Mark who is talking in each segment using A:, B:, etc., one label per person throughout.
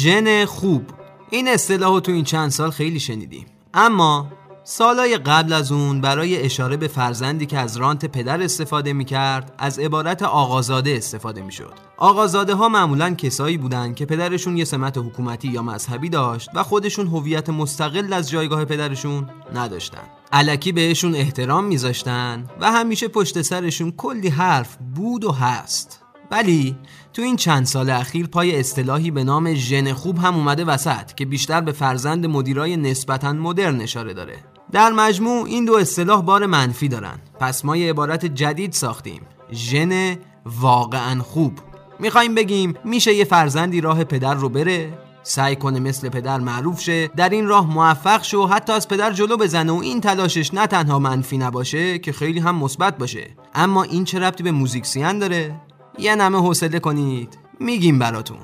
A: ژن خوب. این اصطلاح تو این چند سال خیلی شنیدیم. اما سالای قبل از اون برای اشاره به فرزندی که از رانت پدر استفاده می کرد از عبارت آقازاده استفاده می شد آقازاده ها معمولا کسایی بودند که پدرشون یه سمت حکومتی یا مذهبی داشت و خودشون هویت مستقل از جایگاه پدرشون نداشتن. علکی بهشون احترام میذاشتن و همیشه پشت سرشون کلی حرف بود و هست. ولی تو این چند سال اخیر پای اصطلاحی به نام ژن خوب هم اومده وسط که بیشتر به فرزند مدیرای نسبتا مدرن اشاره داره. در مجموع این دو اصطلاح بار منفی دارن. پس ما یه عبارت جدید ساختیم. ژن واقعا خوب. می‌خوایم بگیم میشه یه فرزندی راه پدر رو بره سعی کنه مثل پدر معروف شه در این راه موفق شه و حتی از پدر جلو بزنه و این تلاشش نه تنها منفی نباشه که خیلی هم مثبت باشه. اما این چه ربطی به موزیکسیان داره؟ یه نمه حوصله کنید. میگیم براتون.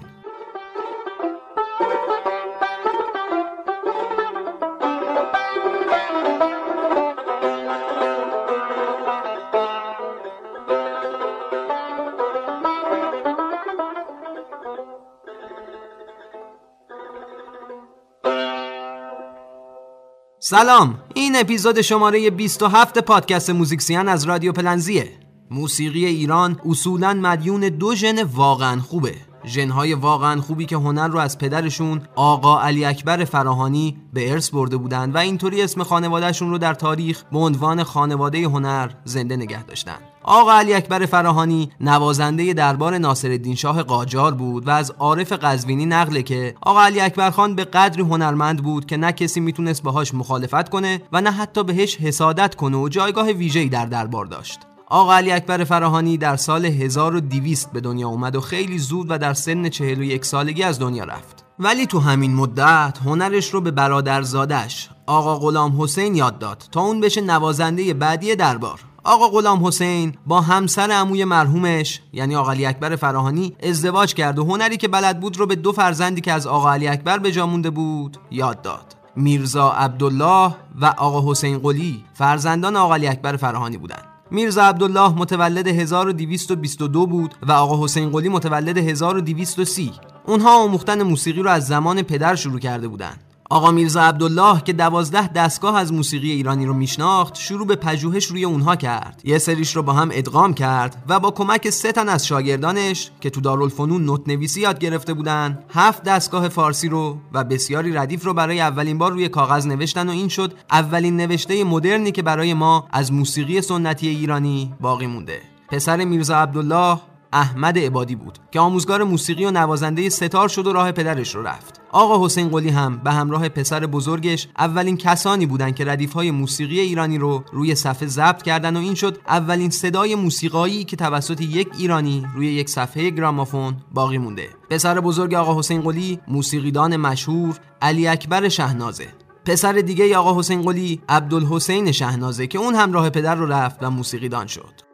A: سلام. این اپیزود شماره 27 پادکست موزیکسیان از رادیو پلنزیه. موسیقی ایران اصولا مدیون دو ژن واقعا خوبه. ژنهای واقعا خوبی که هنر رو از پدرشون آقا علی اکبر فراهانی به ارث برده بودند و اینطوری اسم خانوادهشون رو در تاریخ به عنوان خانواده هنر زنده نگه داشتن. آقا علی اکبر فراهانی نوازنده دربار ناصرالدین شاه قاجار بود و از عارف قزوینی نقله که آقا علی اکبر خان به قدری هنرمند بود که نه کسی می‌تونست باهاش مخالفت کنه و نه حتی بهش حسادت کنه و جایگاه ویژه‌ای در دربار داشت. آقا علی اکبر فراهانی در سال 1200 به دنیا اومد و خیلی زود و در سن 41 سالگی از دنیا رفت. ولی تو همین مدت هنرش رو به برادرزادش آقا غلام حسین یاد داد تا اون بشه نوازنده بعدی دربار. آقا غلام حسین با همسر عموی مرحومش یعنی آقا علی اکبر فراهانی ازدواج کرد و هنری که بلد بود رو به دو فرزندی که از آقا علی اکبر به جا مونده بود یاد داد. میرزا عبدالله و آقا حسین قلی فرزندان آقا علی اکبر فراهانی بودند. میرزا عبدالله متولد 1222 بود و آقا حسین قلی متولد 1230 اونها آموختن موسیقی رو از زمان پدر شروع کرده بودند آقا میرزا عبدالله که دوازده دستگاه از موسیقی ایرانی رو میشناخت شروع به پژوهش روی اونها کرد. یه سریش رو با هم ادغام کرد و با کمک سه تن از شاگردانش که تو دارالفنون نوت نویسی یاد گرفته بودن هفت دستگاه فارسی رو و بسیاری ردیف رو برای اولین بار روی کاغذ نوشتن و این شد اولین نوشته مدرنی که برای ما از موسیقی سنتی ایرانی باقی مونده. پسر میرزا عبدالله احمد عبادی بود که آموزگار موسیقی و نوازنده ستار شد و راه پدرش رو رفت. آقا حسین قلی هم به همراه پسر بزرگش اولین کسانی بودند که ردیف های موسیقی ایرانی رو روی صفحه ضبط کردن و این شد اولین صدای موسیقایی که توسط یک ایرانی روی یک صفحه گرامافون باقی مونده. پسر بزرگ آقا حسین قلی موسیقیدان مشهور علی اکبر شهنازه. پسر دیگه آقا حسین قلی عبدالحسین شهنازه که اون هم راه پدر رو رفت و موسیقیدان شد.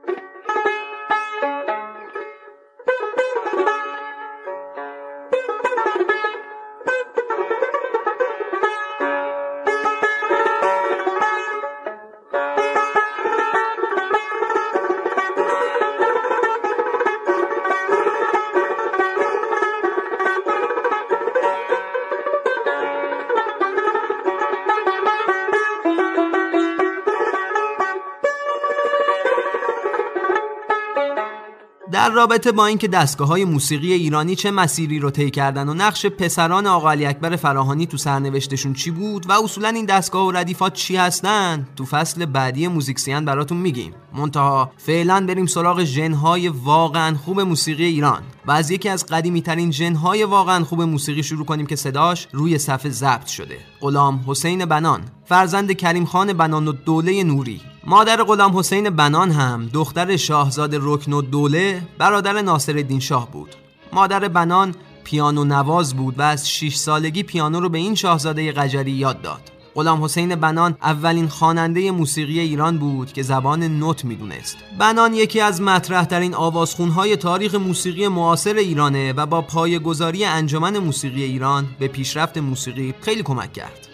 A: در رابطه با اینکه دستگاه های موسیقی ایرانی چه مسیری رو طی کردن و نقش پسران آقا علی اکبر فراهانی تو سرنوشتشون چی بود و اصولا این دستگاه و ردیفات چی هستن تو فصل بعدی موزیکسیان براتون میگیم. منتها فعلا بریم سراغ ژنهای واقعا خوب موسیقی ایران و از یکی از قدیمی ترین ژنهای واقعا خوب موسیقی شروع کنیم که صداش روی صفحه ضبط شده. غلام حسین بنان فرزند کریم خان بنان و دوله نوری. مادر غلام حسین بنان هم دختر شاهزاد رکن و دوله برادر ناصرالدین شاه بود مادر بنان پیانو نواز بود و از 6 سالگی پیانو رو به این شاهزاده قجری یاد داد غلام حسین بنان اولین خواننده موسیقی ایران بود که زبان نوت می‌دونست. بنان یکی از مطرح ترین آوازخونهای تاریخ موسیقی معاصر ایرانه و با پایه‌گذاری انجمن موسیقی ایران به پیشرفت موسیقی خیلی کمک کرد.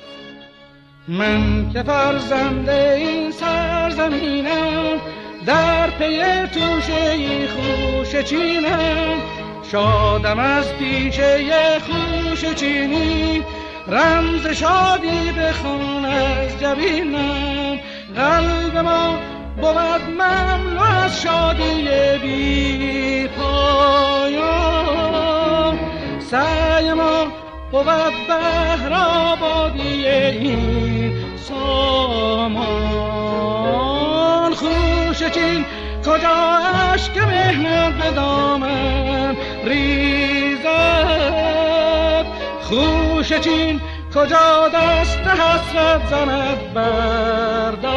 B: من که فرزند این سرزمینم در پی توشه خوش چینم. شادم از پیشه خوش چینی رمز شادی بخون از جبینم. قلب ما بود مملو از شادی بی پایان. سعی ما بود بهر آبادی این سامان. خوشچین کجا عشق مهنت به دامن ریزد؟ خوشچین کجا دست حسرت زند بردام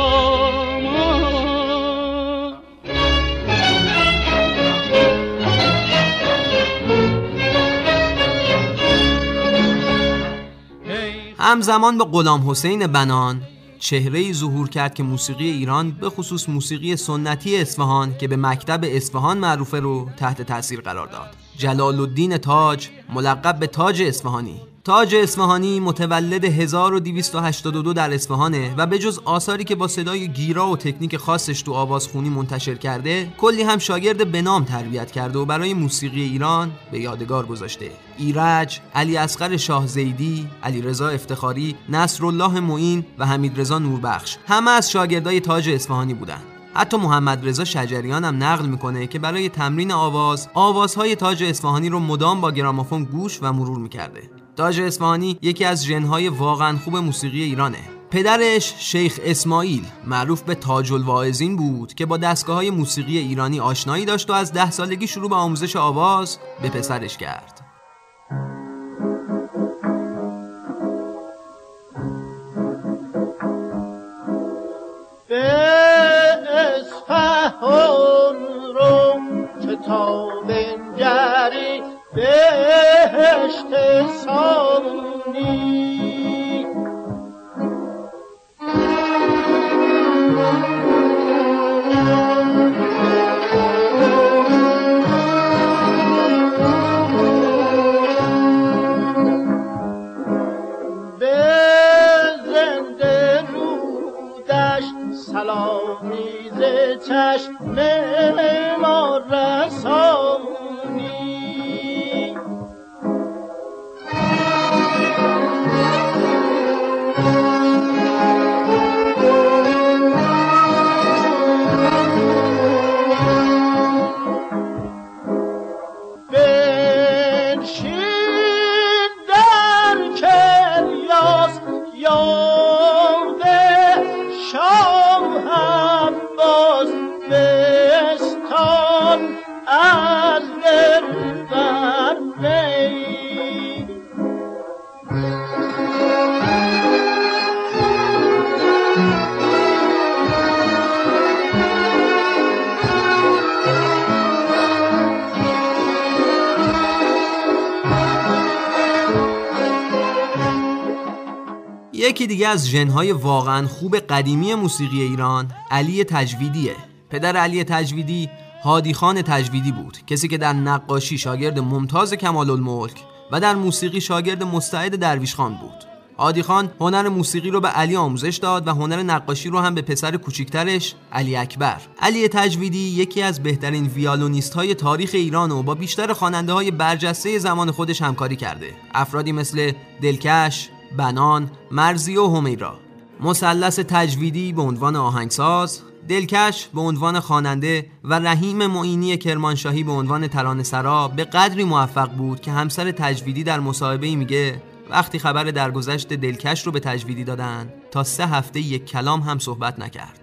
A: همزمان به غلام حسین بنان چهره ظهور کرد که موسیقی ایران به خصوص موسیقی سنتی اصفهان که به مکتب اصفهان معروفه رو تحت تاثیر قرار داد. جلال الدین تاج ملقب به تاج اصفهانی. تاج اصفهانی متولد 1282 در اصفهانه و به جز آثاری که با صدای گیرا و تکنیک خاصش تو آوازخونی منتشر کرده کلی هم شاگرد به نام تربیت کرده و برای موسیقی ایران به یادگار گذاشته. ایرج، علی اصغر شاه زیدی، علی رضا افتخاری، نصرالله معین و حمید رضا نوربخش. همه از شاگردای تاج اصفهانی بودند. حتی محمد رضا شجریان هم نقل می‌کنه که برای تمرین آواز آوازهای تاج اصفهانی رو مدام با گرامافون گوش و مرور می‌کرده. تاج اصفهانی یکی از ژنهای واقعا خوب موسیقی ایرانه. پدرش شیخ اسماعیل معروف به تاج الواعظین بود که با دستگاه های موسیقی ایرانی آشنایی داشت و از ده سالگی شروع به آموزش آواز به پسرش کرد.
C: بهشت سامونی
A: از ژنهای واقعا خوب قدیمی موسیقی ایران علی تجویدیه. پدر علی تجویدی هادی خان تجویدی بود کسی که در نقاشی شاگرد ممتاز کمال الملک و در موسیقی شاگرد مستعد درویش خان بود. هادی خان هنر موسیقی رو به علی آموزش داد و هنر نقاشی رو هم به پسر کوچیکترش علی اکبر. علی تجویدی یکی از بهترین ویالونیست های تاریخ ایران و با بیشتر خواننده های برجسته زمان خودش همکاری کرده. افرادی مثل دلکش، بنان، مرزی و همیرا مثلث تجویدی به عنوان آهنگساز دلکش به عنوان خواننده و رحیم معینی کرمانشاهی به عنوان ترانه سرا به قدری موفق بود که همسر تجویدی در مصاحبه میگه وقتی خبر درگذشت دلکش رو به تجویدی دادن تا سه هفته یک کلام هم صحبت نکرد.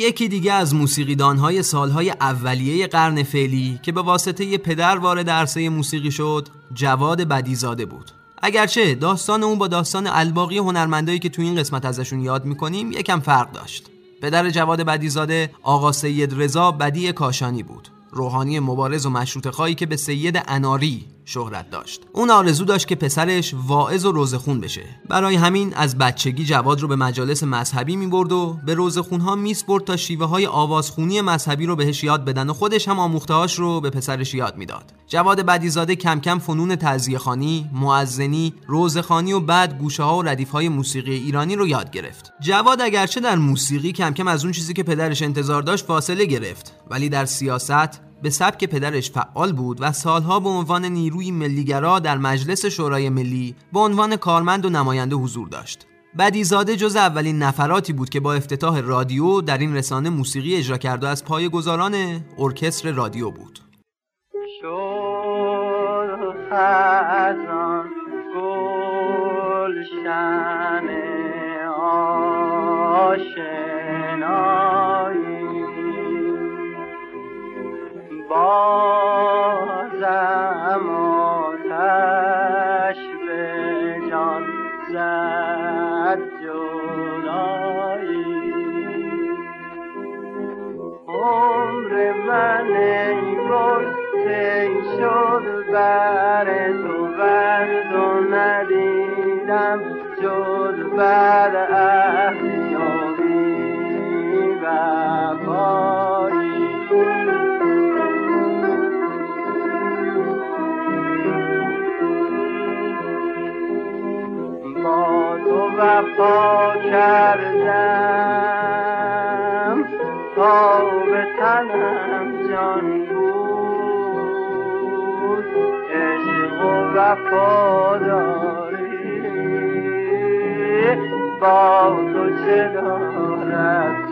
A: یکی دیگه از موسیقیدانهای سالهای اولیه قرن فعلی که به واسطه پدر وارد عرصه موسیقی شد جواد بدیزاده بود. اگرچه داستان اون با داستان الباقی هنرمندایی که تو این قسمت ازشون یاد می‌کنیم یکم فرق داشت. پدر جواد بدیزاده آقا سید رضا بدی کاشانی بود. روحانی مبارز و مشروط خواهی که به سید اناری شهرت داشت. اون آرزو داشت که پسرش واعظ و روزخون بشه. برای همین از بچگی جواد رو به مجالس مذهبی می‌برد و به روزخونها میسپرد تا شیوه های آوازخونی مذهبی رو بهش یاد بدن و خودش هم آموختهاش رو به پسرش یاد می‌داد. جواد بدیزاده کم کم فنون تعزیه خانی، معزنی، روزخانی و بعد گوشه ها و ردیف های موسیقی ایرانی رو یاد گرفت. جواد اگرچه در موسیقی کم کم از اون چیزی که پدرش انتظار داشت فاصله گرفت، ولی در سیاست به سبک پدرش فعال بود و سالها به عنوان نیروی ملیگرا در مجلس شورای ملی به عنوان کارمند و نماینده حضور داشت. بدیزاده جز اولین نفراتی بود که با افتتاح رادیو در این رسانه موسیقی اجرا کرد و از پای ارکستر رادیو بود.
D: بازم آتش به جان زد جدایی. عمر من ای گل شد بر تو بر تو ندیدم. جز بر احیابی و وفا کردم. تا به تنم جان بود. عشق و وفاداری. با تو چه دارد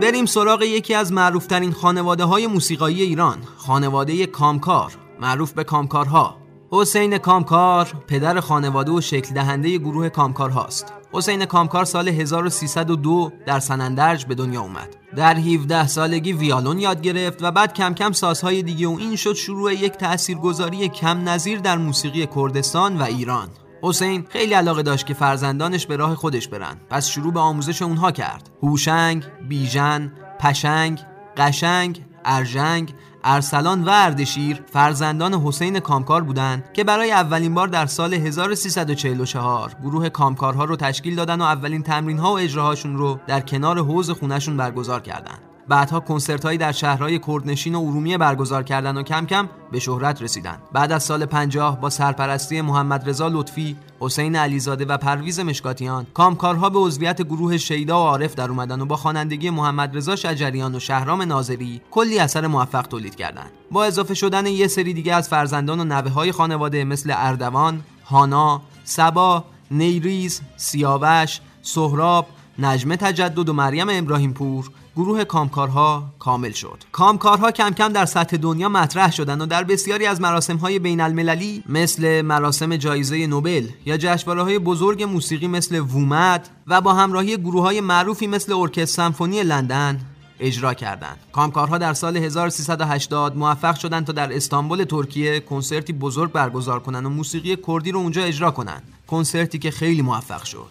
A: بریم سراغ یکی از معروفترین خانواده های موسیقایی ایران خانواده کامکار معروف به کامکارها. حسین کامکار پدر خانواده و شکل دهنده گروه کامکار هاست. حسین کامکار سال 1302 در سنندرج به دنیا اومد. در 17 سالگی ویالون یاد گرفت و بعد کم کم سازهای دیگه و این شد شروع یک تاثیرگذاری کم نظیر در موسیقی کردستان و ایران. حسین خیلی علاقه داشت که فرزندانش به راه خودش برن. پس شروع به آموزش اونها کرد. هوشنگ، بیژن، پشنگ، قشنگ، ارژنگ ارسلان و اردشیر فرزندان حسین کامکار بودند که برای اولین بار در سال 1344 گروه کامکارها رو تشکیل دادن و اولین تمرین ها و اجراهاشون رو در کنار حوز خونشون برگزار کردند. بعدها کنسرت هایی در شهرهای کردنشین و ارومیه برگزار کردند و کم کم به شهرت رسیدند. بعد از سال 50 با سرپرستی محمد رضا لطفی، حسین علیزاده و پرویز مشکاتیان، کامکارها به عضویت گروه شیدا و عارف در اومدن و با خوانندگی محمد رضا شجریان و شهرام ناظری کلی اثر موفق تولید کردند. با اضافه شدن یه سری دیگه از فرزندان و نوه های خانواده مثل اردوان، هانا، سبا، نیریز، سیاوش، سهراب، نجمه تجدد و مریم ابراهیم پور گروه کامکارها کامل شد کامکارها کم کم در سطح دنیا مطرح شدند و در بسیاری از مراسم های بین المللی مثل مراسم جایزه نوبل یا جشنواره های بزرگ موسیقی مثل وومد و با همراهی گروه های معروفی مثل ارکستر سمفونی لندن اجرا کردند. کامکارها در سال 1380 موفق شدند تا در استانبول ترکیه کنسرتی بزرگ برگزار کنند و موسیقی کردی رو اونجا اجرا کنند. کنسرتی که خیلی موفق شد.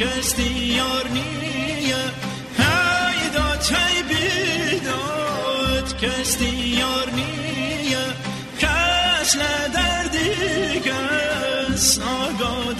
E: کشت یار نیه. ها یه داتایی بدت کشت یار نیه. کاش لدرد گس آگاه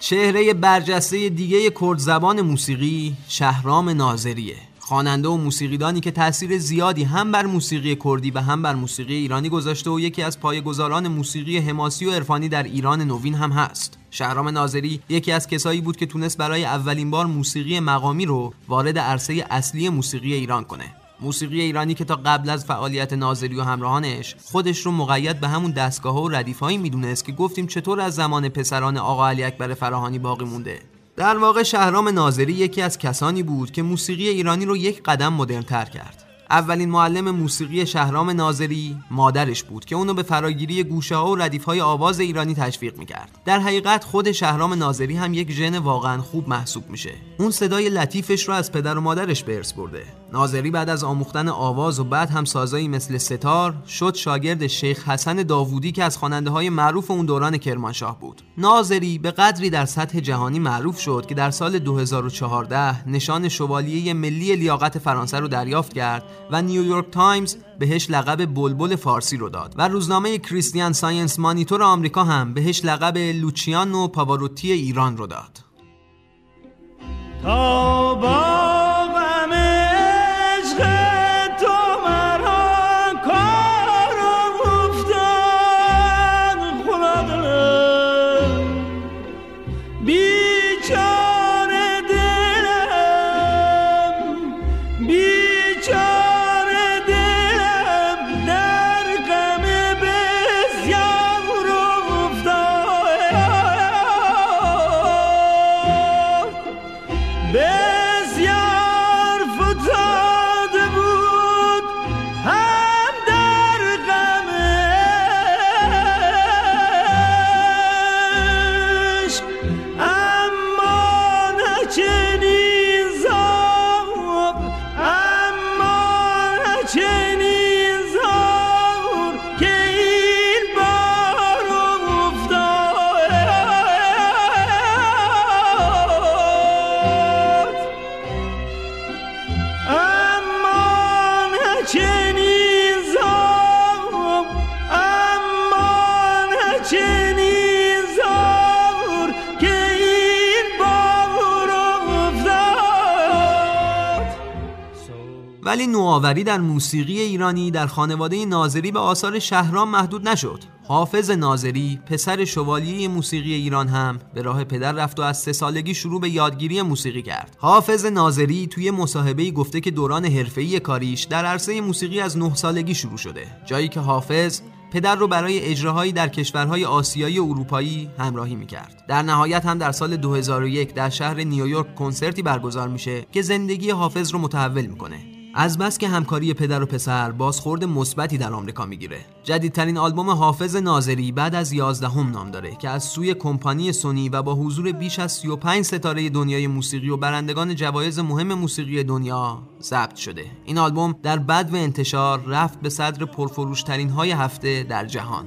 A: چهره برجسته دیگه کرد زبان موسیقی شهرام ناظریه خواننده و موسیقیدانی که تاثیر زیادی هم بر موسیقی کردی و هم بر موسیقی ایرانی گذاشته و یکی از پایه‌گذاران موسیقی حماسی و عرفانی در ایران نوین هم هست. شهرام ناظری یکی از کسایی بود که تونست برای اولین بار موسیقی مقامی رو وارد عرصه اصلی موسیقی ایران کنه. موسیقی ایرانی که تا قبل از فعالیت ناظری و همراهانش خودش رو مقید به همون دستگاه و ردیفهایی می‌دونست که گفتیم چطور از زمان پسران آقا علی اکبر فراهانی باقی مونده. در واقع شهرام ناظری یکی از کسانی بود که موسیقی ایرانی رو یک قدم مدرنتر کرد. اولین معلم موسیقی شهرام ناظری مادرش بود که اونو به فراگیری گوشه و ردیف های آواز ایرانی تشویق می‌کرد. در حقیقت خود شهرام ناظری هم یک ژن واقعا خوب محسوب میشه. اون صدای لطیفش رو از پدر و مادرش به ارث برده. ناظری بعد از آموختن آواز و بعد هم سازایی مثل ستار شد شاگرد شیخ حسن داوودی که از خواننده های معروف اون دوران کرمانشاه بود. ناظری به قدری در سطح جهانی معروف شد که در سال 2014 نشان شوالیه ملی لیاقت فرانسه رو دریافت کرد و نیویورک تایمز بهش لقب بلبل فارسی رو داد و روزنامه کریستیان ساینس مانیتور آمریکا هم بهش لقب لوچیانو پاواروتی ایران رو داد. ولی نوآوری در موسیقی ایرانی در خانواده ناظری به آثار شهرام محدود نشد حافظ ناظری پسر شوالیه موسیقی ایران هم به راه پدر رفت و از سه سالگی شروع به یادگیری موسیقی کرد حافظ ناظری توی مصاحبه‌ای گفته که دوران حرفه‌ای کاریش در عرصه موسیقی از نه سالگی شروع شده جایی که حافظ پدر رو برای اجراهایی در کشورهای آسیایی و اروپایی همراهی می‌کرد. در نهایت هم در سال 2001 در شهر نیویورک کنسرتی برگزار میشه که زندگی حافظ رو متحول می‌کنه. از بس که همکاری پدر و پسر بازخورد مثبتی در آمریکا می‌گیره. جدیدترین آلبوم حافظ ناظری بعد از 11 هم نام داره که از سوی کمپانی سونی و با حضور بیش از 35 ستاره دنیای موسیقی و برندگان جوایز مهم موسیقی دنیا ضبط شده. این آلبوم در بد و انتشار رفت به صدر پرفروشترین های هفته در جهان.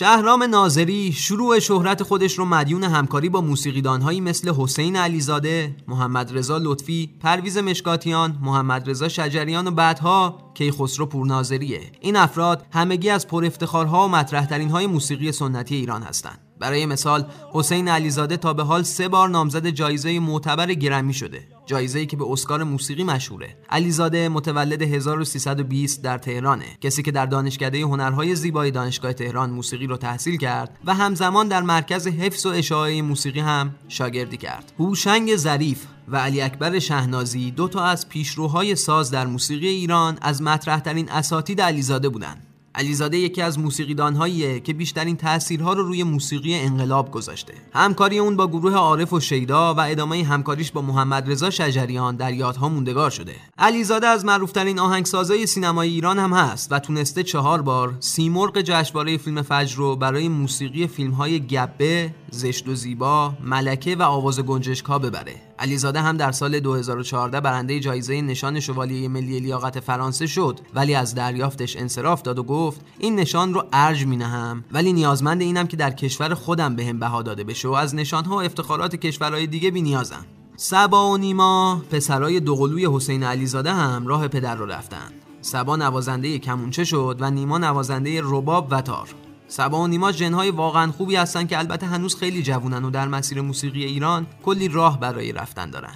A: شهرام ناظری شروع شهرت خودش رو مدیون همکاری با موسیقیدانهایی مثل حسین علیزاده، محمد رضا لطفی، پرویز مشکاتیان، محمد رضا شجریان و بعدها کیخسرو پورناظریه. این افراد همگی از پر افتخارها و مطرحترین های موسیقی سنتی ایران هستند. برای مثال حسین علیزاده تا به حال سه بار نامزد جایزه معتبر گرمی شده جایزه‌ای که به اسکار موسیقی مشهوره. علیزاده متولد 1320 در تهرانه. کسی که در دانشکده هنرهای زیبای دانشگاه تهران موسیقی رو تحصیل کرد و همزمان در مرکز حفظ و اشاعه موسیقی هم شاگردی کرد. هوشنگ ظریف و علی اکبر شهنازی دو تا از پیشروهای ساز در موسیقی ایران از مطرحترین اساتید علیزاده بودند. علیزاده یکی از موسیقیدانهاییه که بیشترین تاثیرها رو روی موسیقی انقلاب گذاشته. همکاری اون با گروه عارف و شیدا و ادامه همکاریش با محمد رضا شجریان در یادها موندگار شده. علیزاده از معروفترین آهنگسازای سینمای ایران هم هست و تونسته چهار بار سیمرغ جشنواره فیلم فجر رو برای موسیقی فیلم‌های گبه، زشت و زیبا، ملکه و آواز گنجشکا ببره. علیزاده هم در سال 2014 برنده جایزه نشان شوالیه ملی لیاقت فرانسه شد ولی از دریافتش انصراف داد و گفت این نشان رو ارج مینهم ولی نیازمند اینم که در کشور خودم بهم بها داده بشه و از نشانها و افتخارات کشورهای دیگه بی نیازم سبا و نیما پسرای دوقلوی حسین علیزاده هم راه پدر رو رفتن. سبا نوازنده کمونچه شد و نیما نوازنده رباب و تار. سبا و نیما جنهای واقعا خوبی هستن که البته هنوز خیلی جوونن و در مسیر موسیقی ایران کلی راه برای رفتن دارن.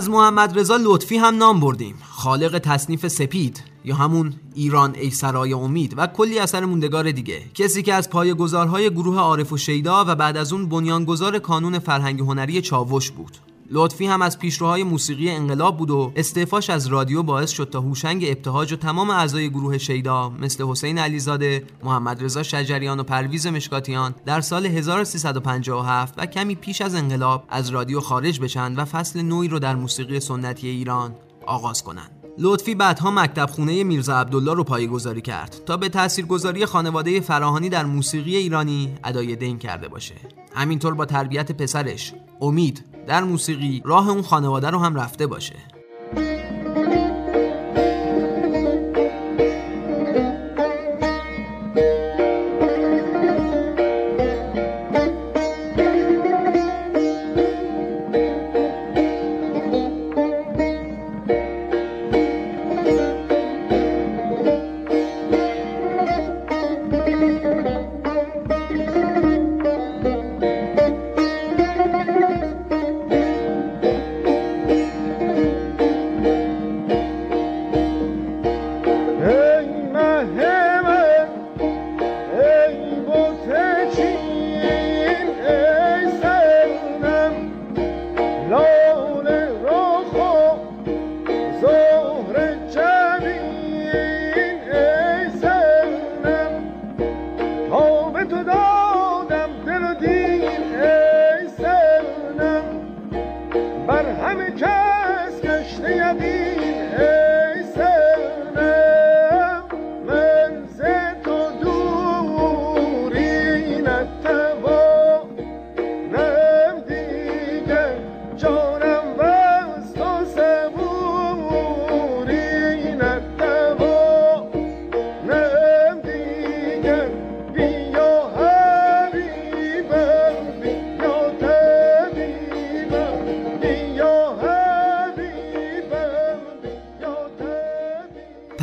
A: از محمد رضا لطفی هم نام بردیم. خالق تصنیف سپید یا همون ایران ای سرای امید و کلی اثر موندگار دیگه. کسی که از پایه‌گذارهای گروه عارف و شیدا و بعد از اون بنیانگذار کانون فرهنگ هنری چاوش بود. لطفی هم از پیشروهای موسیقی انقلاب بود و استعفاش از رادیو باعث شد تا هوشنگ ابتهاج و تمام اعضای گروه شیدا مثل حسین علیزاده، محمد رضا شجریان و پرویز مشکاتیان در سال 1357 و کمی پیش از انقلاب از رادیو خارج بشن و فصل نوعی رو در موسیقی سنتی ایران آغاز کنند. لطفی بعدها مکتب خونه میرزا عبدالله رو پایگذاری کرد تا به تاثیرگذاری خانواده فراهانی در موسیقی ایرانی ادای دین کرده باشه همینطور با تربیت پسرش امید در موسیقی راه اون خانواده رو هم رفته باشه.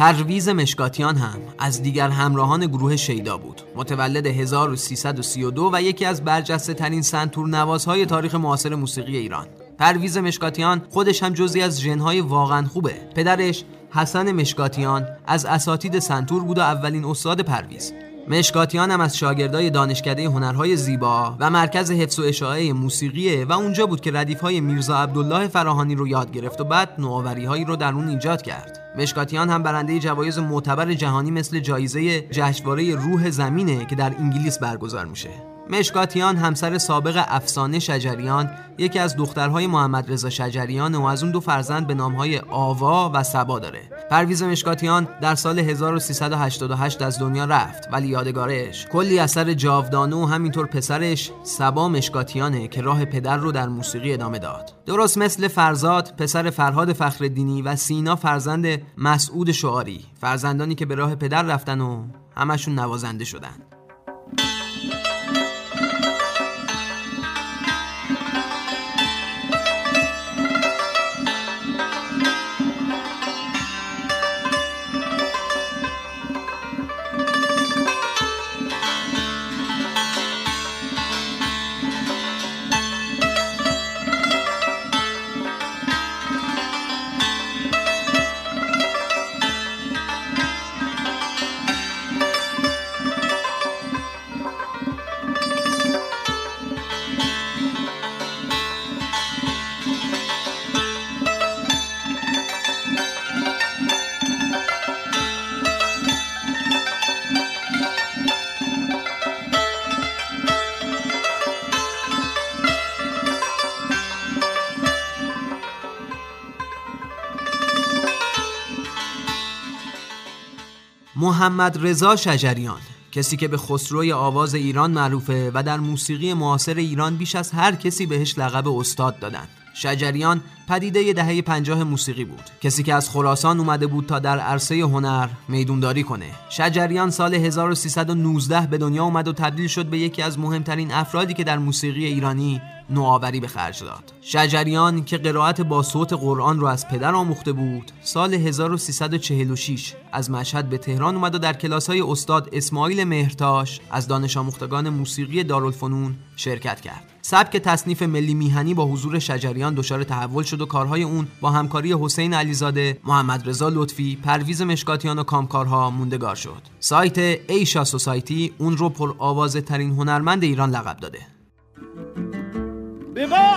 A: پرویز مشکاتیان هم از دیگر همراهان گروه شیدا بود. متولد 1332 و یکی از برجسته ترین سنتور نوازهای تاریخ معاصر موسیقی ایران. پرویز مشکاتیان خودش هم جزی از ژنهای واقعا خوبه. پدرش حسن مشکاتیان از اساتید سنتور بود و اولین استاد پرویز. مشکاتیان هم از شاگردای دانشکده هنرهای زیبا و مرکز حفظ و اشاعه موسیقیه و اونجا بود که ردیفهای میرزا عبدالله فراهانی رو یاد گرفت و بعد نوآوری‌هایی رو در اون ایجاد کرد. مشکاتیان هم برنده جوایز معتبر جهانی مثل جایزه جشنواره روح زمینه که در انگلیس برگزار میشه. مشکاتیان همسر سابق افسانه شجریان یکی از دخترهای محمد رضا شجریان و از اون دو فرزند به نامهای آوا و سبا داره. پرویز مشکاتیان در سال 1388 از دنیا رفت ولی یادگارش کلی اثر جاودانه و همینطور پسرش سبا مشکاتیانه که راه پدر رو در موسیقی ادامه داد. درست مثل فرزاد پسر فرهاد فخردینی و سینا فرزند مسعود شعاری فرزندانی که به راه پدر رفتن و همشون نوازنده شدن. محمد رضا شجریان کسی که به خسروی آواز ایران معروفه و در موسیقی معاصر ایران بیش از هر کسی بهش لقب استاد دادن شجریان پدیده دهه پنجاه موسیقی بود. کسی که از خراسان اومده بود تا در عرصه هنر میدونداری کنه. شجریان سال 1319 به دنیا اومد و تبدیل شد به یکی از مهمترین افرادی که در موسیقی ایرانی نوآوری به خرج داد شجریان که قرائت با صوت قرآن رو از پدر آموخته بود سال 1346 از مشهد به تهران اومد و در کلاس های استاد اسماعیل مهرتاش از دانش آموختگان موسیقی دارالفنون شرکت کرد سبک تصنیف ملی میهنی با حضور شجریان دچار تحول شد و کارهای اون با همکاری حسین علیزاده، محمد رضا لطفی، پرویز مشکاتیان و کامکارها موندگار شد. سایت ایشا سوسایتی اون رو پر آوازه ترین هنرمند ایران لقب داده. Bébert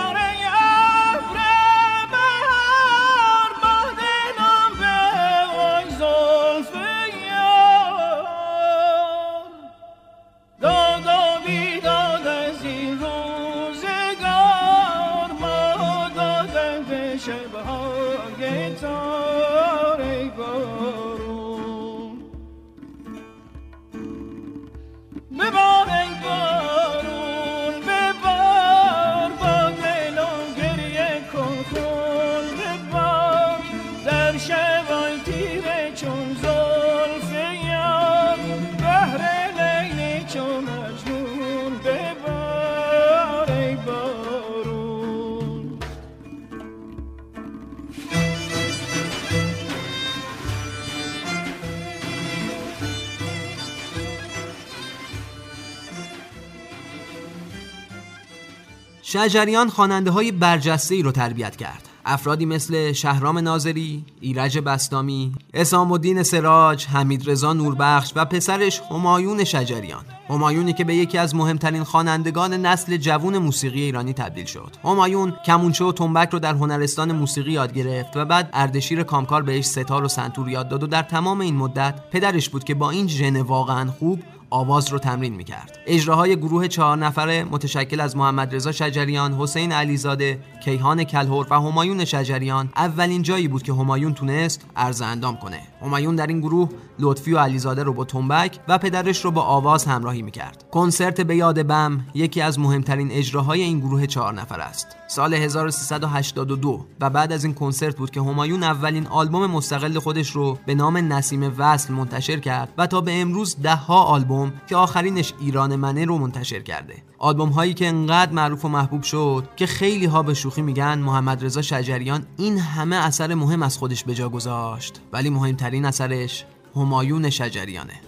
A: شجریان خواننده های برجسته ای رو تربیت کرد. افرادی مثل شهرام ناظری، ایرج بستامی، اسام الدین سراج، حمید رضا نوربخش و پسرش همایون شجریان. همایونی که به یکی از مهمترین خوانندگان نسل جوون موسیقی ایرانی تبدیل شد. همایون کمونچه و تنبک رو در هنرستان موسیقی یاد گرفت و بعد اردشیر کامکار بهش ستار و سنتور یاد داد و در تمام این مدت پدرش بود که با این ژن واقعا خوب آواز رو تمرین می‌کرد. اجراهای گروه چهار نفره متشکل از محمد رضا شجریان، حسین علیزاده، کیهان کلهور و همایون شجریان اولین جایی بود که همایون تونست عرض اندام کنه. همایون در این گروه لطفی و علیزاده رو با تنبک و پدرش رو با آواز همراهی می‌کرد. کنسرت به یاد بم یکی از مهمترین اجراهای این گروه چهار نفر است. سال 1382 و بعد از این کنسرت بود که همایون اولین آلبوم مستقل خودش رو به نام نسیم وصل منتشر کرد و تا به امروز ده ها آلبوم آلبوم که آخرینش ایران منه رو منتشر کرده. آلبوم هایی که انقدر معروف و محبوب شد که خیلی ها به شوخی میگن محمد رضا شجریان این همه اثر مهم از خودش به جا گذاشت. ولی مهمترین اثرش همایون شجریانه.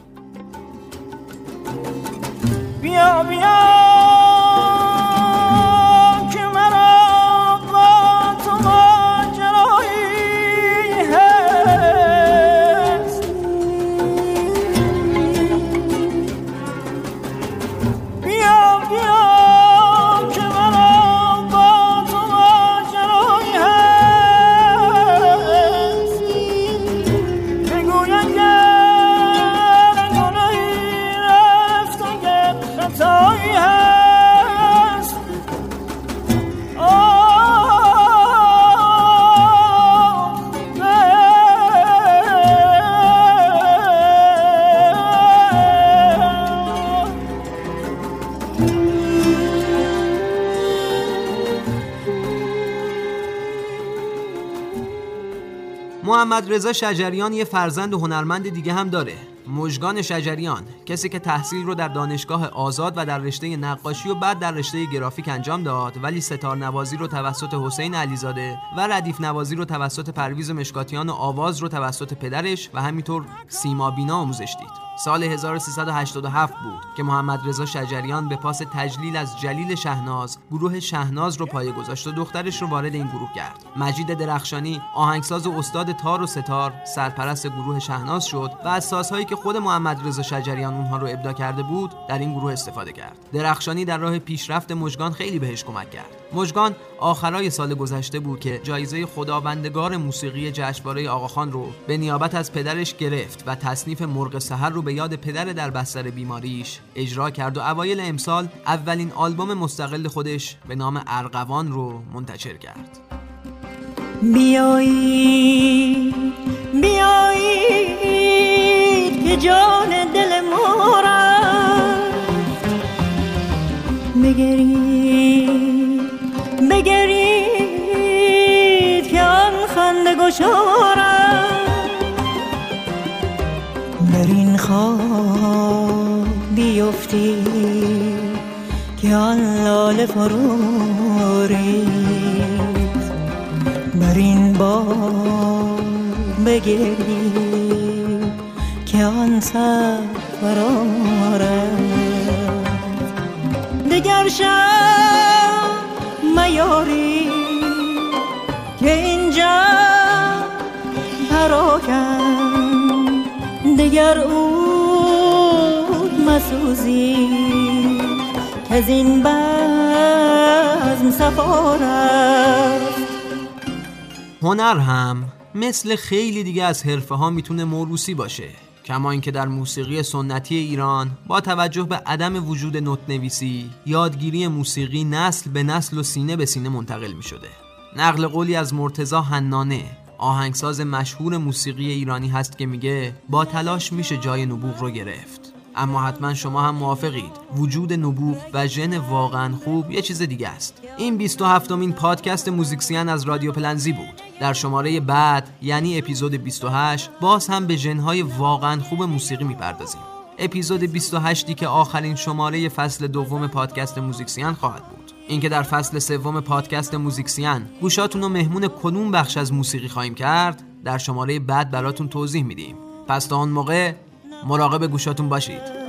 F: بیا بیا!
A: محمد رضا شجریان یه فرزند و هنرمند دیگه هم داره. مژگان شجریان کسی که تحصیل رو در دانشگاه آزاد و در رشته نقاشی و بعد در رشته گرافیک انجام داد ولی ستار نوازی رو توسط حسین علیزاده و ردیف نوازی رو توسط پرویز مشکاتیان و آواز رو توسط پدرش و همینطور سیما بینا آموزش دید. سال 1387 بود که محمد رضا شجریان به پاس تجلیل از جلیل شهناز گروه شهناز رو پایه گذاشت و دخترش رو وارد این گروه کرد. مجید درخشانی آهنگساز و استاد تار و ستار سرپرست گروه شهناز شد و از سازهایی که خود محمد رضا شجریان اونها رو ابدا کرده بود در این گروه استفاده کرد. درخشانی در راه پیشرفت مژگان خیلی بهش کمک کرد. مژگان آخرای سال گذشته بود که جایزه خداوندگار موسیقی جشنواره آقاخان رو به نیابت از پدرش گرفت و تصنیف مرغ سحر رو به یاد پدر در بستر بیماریش اجرا کرد و اوایل امسال اولین آلبوم مستقل خودش به نام ارغوان رو منتشر کرد.
F: بیایید بیایید که جان دل ما رفت گشارم در این خواب بیفتید که آن لاله فرو ریخت بر این بار بگردید که آن سر فرا رفت دگر شب میاری که اینجا پراکن دگر اود مسوزی که از این بزم
A: هنر هم مثل خیلی دیگه از حرفه ها می‌تونه موروسی باشه کما اینکه در موسیقی سنتی ایران با توجه به عدم وجود نوت نویسی یادگیری موسیقی نسل به نسل و سینه به سینه منتقل می شده نقل قولی از مرتزا حنانه آهنگساز مشهور موسیقی ایرانی هست که میگه با تلاش میشه جای نبوغ رو گرفت. اما حتما شما هم موافقید. وجود نبوغ و ژن واقعا خوب یه چیز دیگه است. این 27 مین پادکست موزیکسیان از رادیو پلنزی بود. در شماره بعد یعنی اپیزود 28 باز هم به ژنهای واقعا خوب موسیقی می‌پردازیم. اپیزود 28 که آخرین شماره فصل دوم پادکست موزیکسیان خواهد بود. اینکه در فصل سوم پادکست موزیکسیان گوشاتون رو مهمون کدوم بخش از موسیقی خواهیم کرد در شماره بعد براتون توضیح میدیم. پس تا اون موقع مراقب گوشاتون باشید.